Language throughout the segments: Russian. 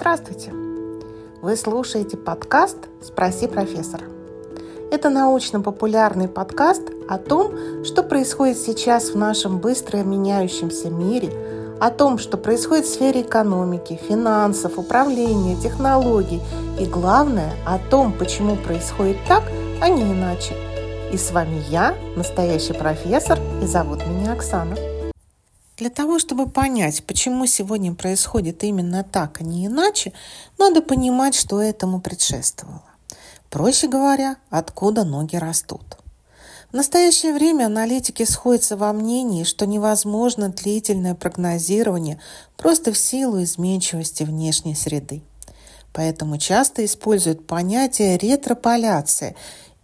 Здравствуйте! Вы слушаете подкаст «Спроси профессора». Это научно-популярный подкаст о том, что происходит сейчас в нашем быстро меняющемся мире, о том, что происходит в сфере экономики, финансов, управления, технологий и, главное, о том, почему происходит так, а не иначе. И с вами я, настоящий профессор, и зовут меня Оксана. Для того, чтобы понять, почему сегодня происходит именно так, а не иначе, надо понимать, что этому предшествовало. Проще говоря, откуда ноги растут. В настоящее время аналитики сходятся во мнении, что невозможно длительное прогнозирование просто в силу изменчивости внешней среды. Поэтому часто используют понятие ретрополяция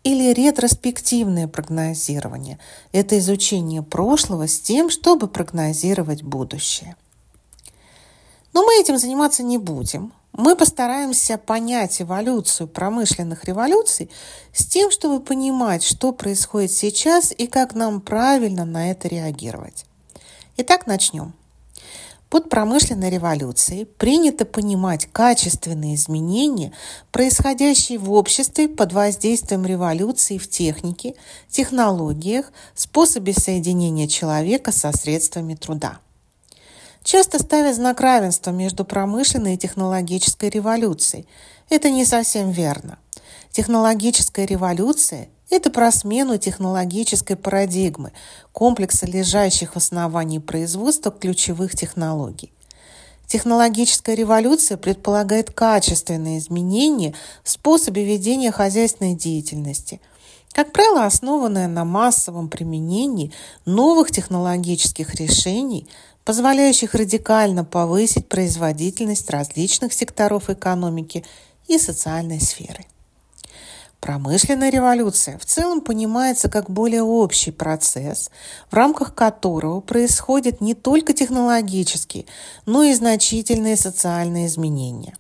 или ретроспективное прогнозирование. Это изучение прошлого с тем, чтобы прогнозировать будущее. Но мы этим заниматься не будем. Мы постараемся понять эволюцию промышленных революций с тем, чтобы понимать, что происходит сейчас и как нам правильно на это реагировать. Итак, начнем. Под промышленной революцией принято понимать качественные изменения, происходящие в обществе под воздействием революции в технике, технологиях, способе соединения человека со средствами труда. Часто ставят знак равенства между промышленной и технологической революцией. Это не совсем верно. Технологическая революция это про смену технологической парадигмы, комплекса лежащих в основании производства ключевых технологий. Технологическая революция предполагает качественные изменения в способе ведения хозяйственной деятельности, как правило, основанная на массовом применении новых технологических решений, позволяющих радикально повысить производительность различных секторов экономики и социальной сферы. Промышленная революция в целом понимается как более общий процесс, в рамках которого происходят не только технологические, но и значительные социальные изменения.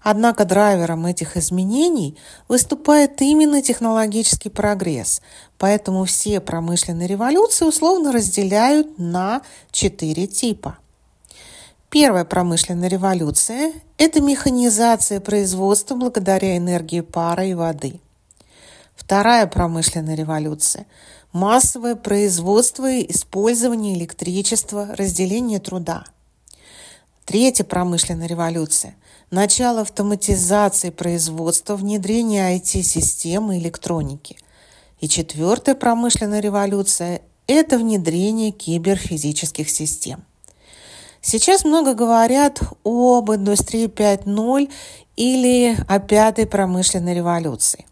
Однако драйвером этих изменений выступает именно технологический прогресс, поэтому все промышленные революции условно разделяют на четыре типа – Первая промышленная революция – это механизация производства благодаря энергии пара и воды. Вторая промышленная революция – массовое производство и использование электричества, разделение труда. Третья промышленная революция – начало автоматизации производства, внедрение IT-системы и электроники. И четвертая промышленная революция – это внедрение киберфизических систем. Сейчас много говорят об индустрии 5.0 или о пятой промышленной революции.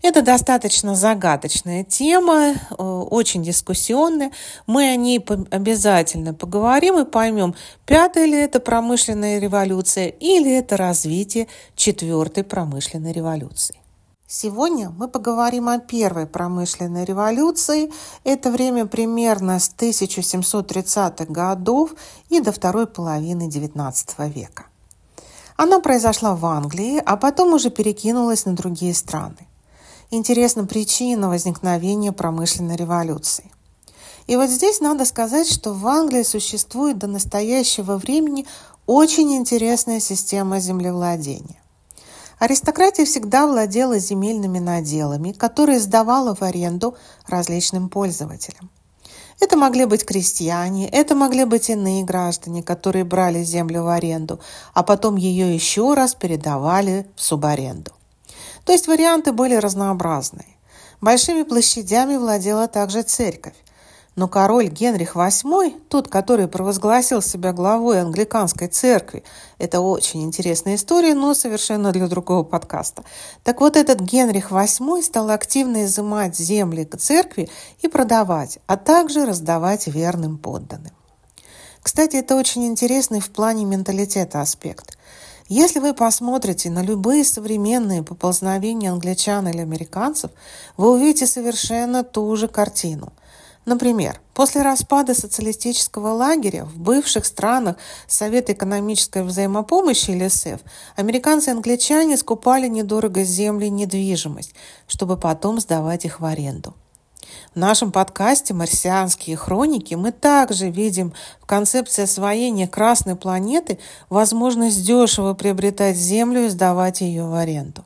Это достаточно загадочная тема, э, очень дискуссионная. Мы о ней обязательно поговорим и поймем, пятая ли это промышленная революция или это развитие четвертой промышленной революции. Сегодня мы поговорим о первой промышленной революции. Это время примерно с 1730-х годов и до второй половины XIX века. Она произошла в Англии, а потом уже перекинулась на другие страны. Интересна причина возникновения промышленной революции. И вот здесь надо сказать, что в Англии существует до настоящего времени очень интересная система землевладения. Аристократия всегда владела земельными наделами, которые сдавала в аренду различным пользователям. Это могли быть крестьяне, это могли быть иные граждане, которые брали землю в аренду, а потом ее еще раз передавали в субаренду. То есть варианты были разнообразные. Большими площадями владела также церковь. Но король Генрих VIII, тот, который провозгласил себя главой англиканской церкви, это очень интересная история, но совершенно для другого подкаста. Так вот, этот Генрих VIII стал активно изымать земли церкви и продавать, а также раздавать верным подданным. Кстати, это очень интересный в плане менталитета аспект. Если вы посмотрите на любые современные поползновения англичан или американцев, вы увидите совершенно ту же картину. Например, после распада социалистического лагеря в бывших странах Совета экономической взаимопомощи или СЭФ американцы и англичане скупали недорого земли и недвижимость, чтобы потом сдавать их в аренду. В нашем подкасте «Марсианские хроники» мы также видим в концепции освоения Красной планеты возможность дешево приобретать Землю и сдавать ее в аренду.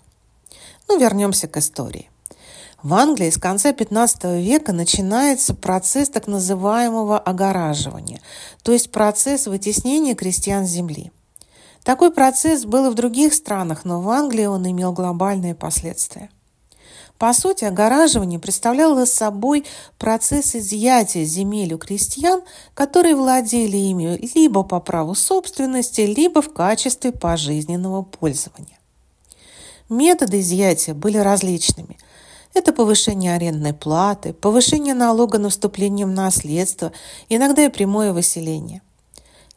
Ну, вернемся к истории. В Англии с конца XV века начинается процесс так называемого огораживания, то есть процесс вытеснения крестьян с земли. Такой процесс был и в других странах, но в Англии он имел глобальные последствия. По сути, огораживание представляло собой процесс изъятия земель у крестьян, которые владели ими либо по праву собственности, либо в качестве пожизненного пользования. Методы изъятия были различными – это повышение арендной платы, повышение налога на вступление в наследство, иногда и прямое выселение.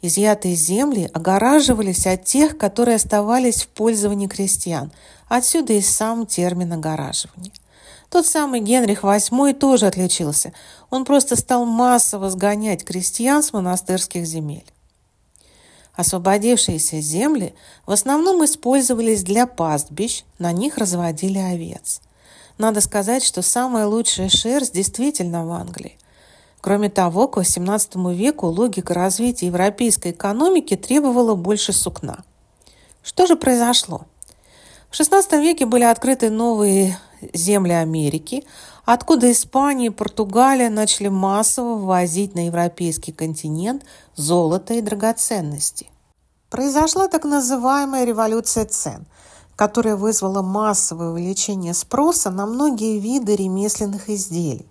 Изъятые земли огораживались от тех, которые оставались в пользовании крестьян. Отсюда и сам термин огораживание. Тот самый Генрих VIII тоже отличился. Он просто стал массово сгонять крестьян с монастырских земель. Освободившиеся земли в основном использовались для пастбищ, на них разводили овец. Надо сказать, что самая лучшая шерсть действительно в Англии. Кроме того, к XVIII веку логика развития европейской экономики требовала больше сукна. Что же произошло? В XVI веке были открыты новые земли Америки, откуда Испания и Португалия начали массово ввозить на европейский континент золото и драгоценности. Произошла так называемая революция цен – которая вызвала массовое увеличение спроса на многие виды ремесленных изделий,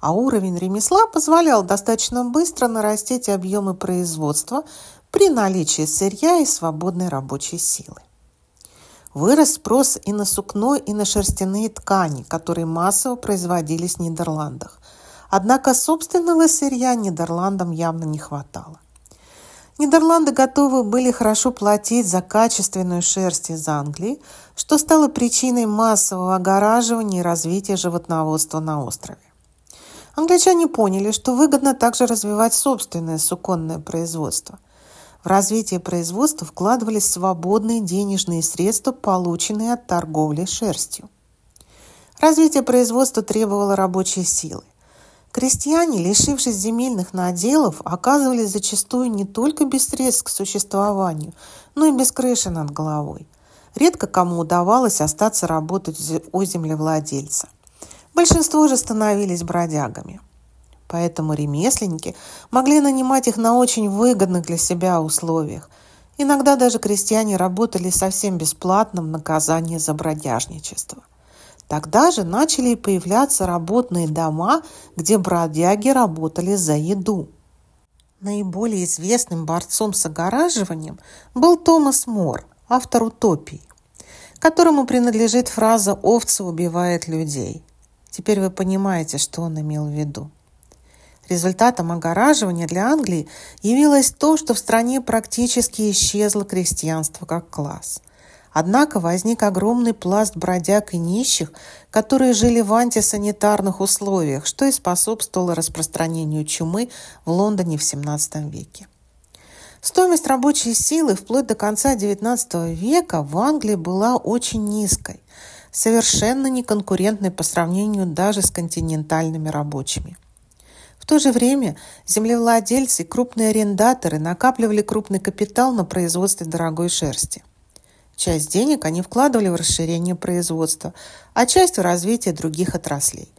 а уровень ремесла позволял достаточно быстро нарастить объемы производства при наличии сырья и свободной рабочей силы. Вырос спрос и на сукно, и на шерстяные ткани, которые массово производились в Нидерландах. Однако собственного сырья Нидерландам явно не хватало. Нидерланды готовы были хорошо платить за качественную шерсть из Англии, что стало причиной массового огораживания и развития животноводства на острове. Англичане поняли, что выгодно также развивать собственное суконное производство. В развитие производства вкладывались свободные денежные средства, полученные от торговли шерстью. Развитие производства требовало рабочей силы. Крестьяне, лишившись земельных наделов, оказывались зачастую не только без средств к существованию, но и без крыши над головой. Редко кому удавалось остаться работать у землевладельца. Большинство же становились бродягами. Поэтому ремесленники могли нанимать их на очень выгодных для себя условиях. Иногда даже крестьяне работали совсем бесплатно в наказании за бродяжничество – Тогда же начали появляться работные дома, где бродяги работали за еду. Наиболее известным борцом с огораживанием был Томас Мор, автор «Утопии», которому принадлежит фраза «овцы убивают людей». Теперь вы понимаете, что он имел в виду. Результатом огораживания для Англии явилось то, что в стране практически исчезло крестьянство как класс – Однако возник огромный пласт бродяг и нищих, которые жили в антисанитарных условиях, что и способствовало распространению чумы в Лондоне в XVII веке. Стоимость рабочей силы вплоть до конца XIX века в Англии была очень низкой, совершенно неконкурентной по сравнению даже с континентальными рабочими. В то же время землевладельцы и крупные арендаторы накапливали крупный капитал на производстве дорогой шерсти. Часть денег они вкладывали в расширение производства, а часть в развитие других отраслей.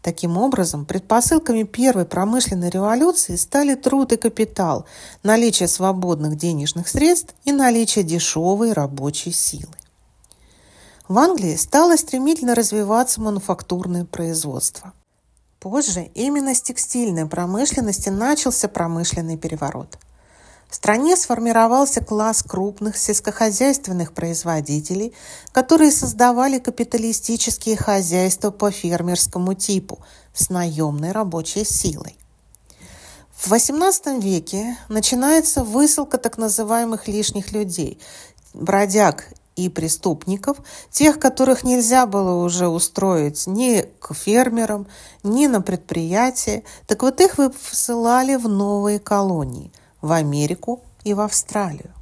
Таким образом, предпосылками первой промышленной революции стали труд и капитал, наличие свободных денежных средств и наличие дешевой рабочей силы. В Англии стало стремительно развиваться мануфактурное производство. Позже именно с текстильной промышленности начался промышленный переворот – в стране сформировался класс крупных сельскохозяйственных производителей, которые создавали капиталистические хозяйства по фермерскому типу с наемной рабочей силой. В XVIII веке начинается высылка так называемых лишних людей, бродяг и преступников, тех, которых нельзя было уже устроить ни к фермерам, ни на предприятия, так вот их высылали в новые колонии – в Америку и в Австралию.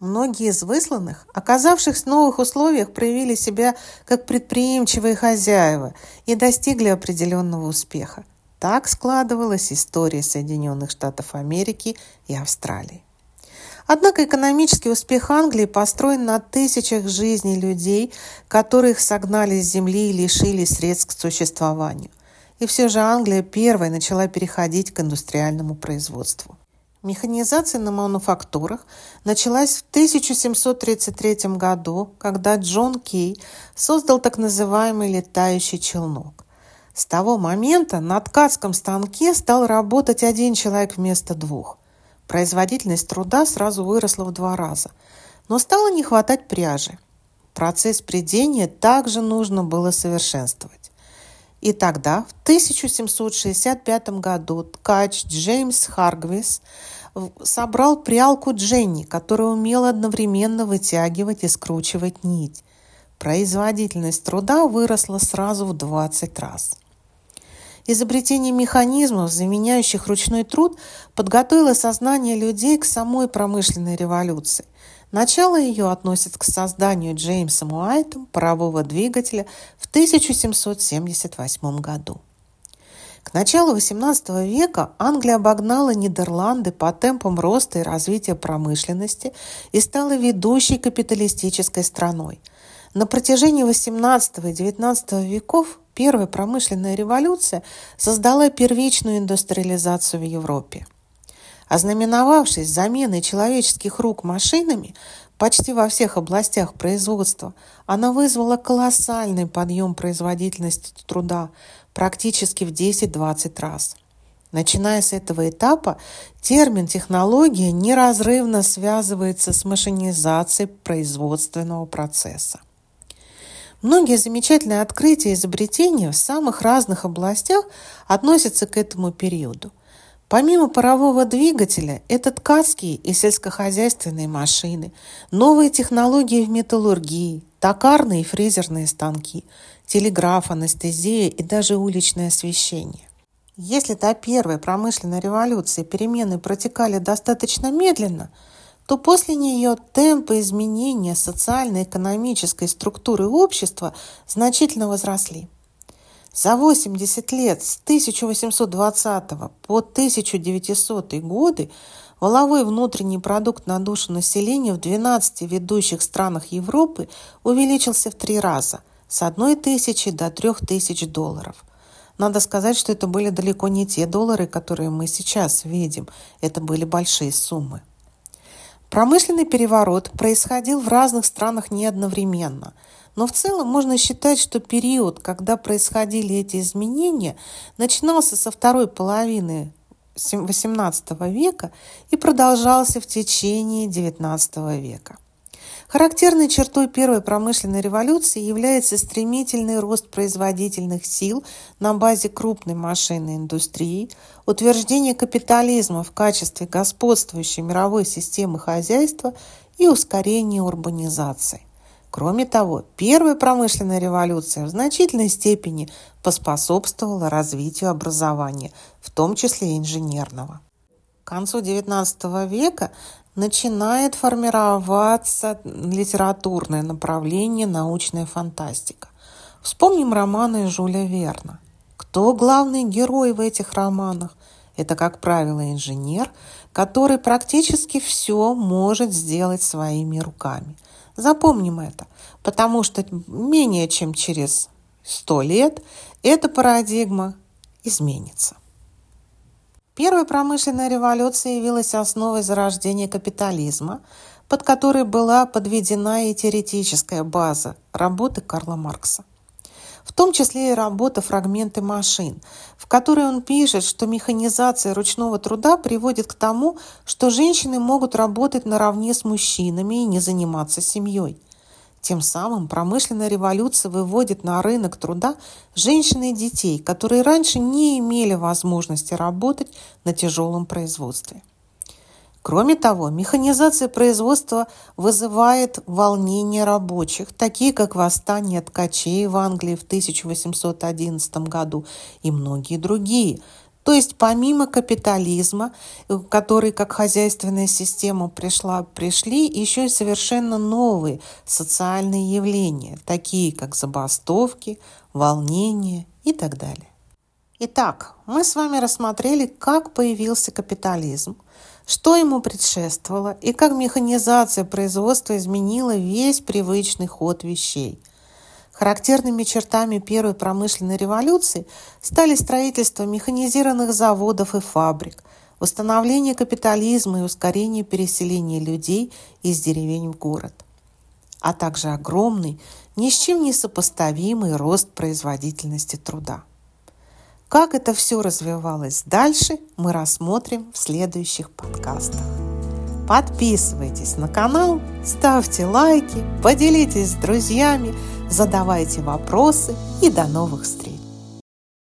Многие из высланных, оказавшись в новых условиях, проявили себя как предприимчивые хозяева и достигли определенного успеха. Так складывалась история Соединенных Штатов Америки и Австралии. Однако экономический успех Англии построен на тысячах жизней людей, которых согнали с земли и лишили средств к существованию. И все же Англия первой начала переходить к индустриальному производству. Механизация на мануфактурах началась в 1733 году, когда Джон Кей создал так называемый летающий челнок. С того момента на ткацком станке стал работать один человек вместо двух. Производительность труда сразу выросла в два раза, но стало не хватать пряжи. Процесс придения также нужно было совершенствовать. И тогда, в 1765 году, ткач Джеймс Харгвис собрал прялку Дженни, которая умела одновременно вытягивать и скручивать нить. Производительность труда выросла сразу в 20 раз. Изобретение механизмов, заменяющих ручной труд, подготовило сознание людей к самой промышленной революции. Начало ее относят к созданию Джеймсом Уайтом парового двигателя в 1778 году. К началу XVIII века Англия обогнала Нидерланды по темпам роста и развития промышленности и стала ведущей капиталистической страной. На протяжении XVIII и XIX веков первая промышленная революция создала первичную индустриализацию в Европе. Ознаменовавшись заменой человеческих рук машинами почти во всех областях производства, она вызвала колоссальный подъем производительности труда, практически в 10-20 раз. Начиная с этого этапа, термин «технология» неразрывно связывается с машинизацией производственного процесса. Многие замечательные открытия и изобретения в самых разных областях относятся к этому периоду. Помимо парового двигателя, это ткацкие и сельскохозяйственные машины, новые технологии в металлургии, токарные и фрезерные станки – телеграф, анестезия и даже уличное освещение. Если до первой промышленной революции перемены протекали достаточно медленно, то после нее темпы изменения социально-экономической структуры общества значительно возросли. За 80 лет с 1820 по 1900 годы Воловой внутренний продукт на душу населения в 12 ведущих странах Европы увеличился в три раза – с одной тысячи до трех тысяч долларов. Надо сказать, что это были далеко не те доллары, которые мы сейчас видим. Это были большие суммы. Промышленный переворот происходил в разных странах не одновременно. Но в целом можно считать, что период, когда происходили эти изменения, начинался со второй половины XVIII века и продолжался в течение XIX века. Характерной чертой первой промышленной революции является стремительный рост производительных сил на базе крупной машинной индустрии, утверждение капитализма в качестве господствующей мировой системы хозяйства и ускорение урбанизации. Кроме того, первая промышленная революция в значительной степени поспособствовала развитию образования, в том числе инженерного. К концу XIX века начинает формироваться литературное направление научная фантастика. Вспомним романы Жюля Верна. Кто главный герой в этих романах? Это, как правило, инженер, который практически все может сделать своими руками. Запомним это, потому что менее чем через сто лет эта парадигма изменится. Первая промышленная революция явилась основой зарождения капитализма, под которой была подведена и теоретическая база работы Карла Маркса. В том числе и работа «Фрагменты машин», в которой он пишет, что механизация ручного труда приводит к тому, что женщины могут работать наравне с мужчинами и не заниматься семьей – тем самым промышленная революция выводит на рынок труда женщин и детей, которые раньше не имели возможности работать на тяжелом производстве. Кроме того, механизация производства вызывает волнения рабочих, такие как восстание ткачей в Англии в 1811 году и многие другие. То есть помимо капитализма, который как хозяйственная система пришла, пришли еще и совершенно новые социальные явления, такие как забастовки, волнения и так далее. Итак, мы с вами рассмотрели, как появился капитализм, что ему предшествовало и как механизация производства изменила весь привычный ход вещей – Характерными чертами первой промышленной революции стали строительство механизированных заводов и фабрик, восстановление капитализма и ускорение переселения людей из деревень в город, а также огромный, ни с чем не сопоставимый рост производительности труда. Как это все развивалось дальше, мы рассмотрим в следующих подкастах. Подписывайтесь на канал, ставьте лайки, поделитесь с друзьями, задавайте вопросы и до новых встреч!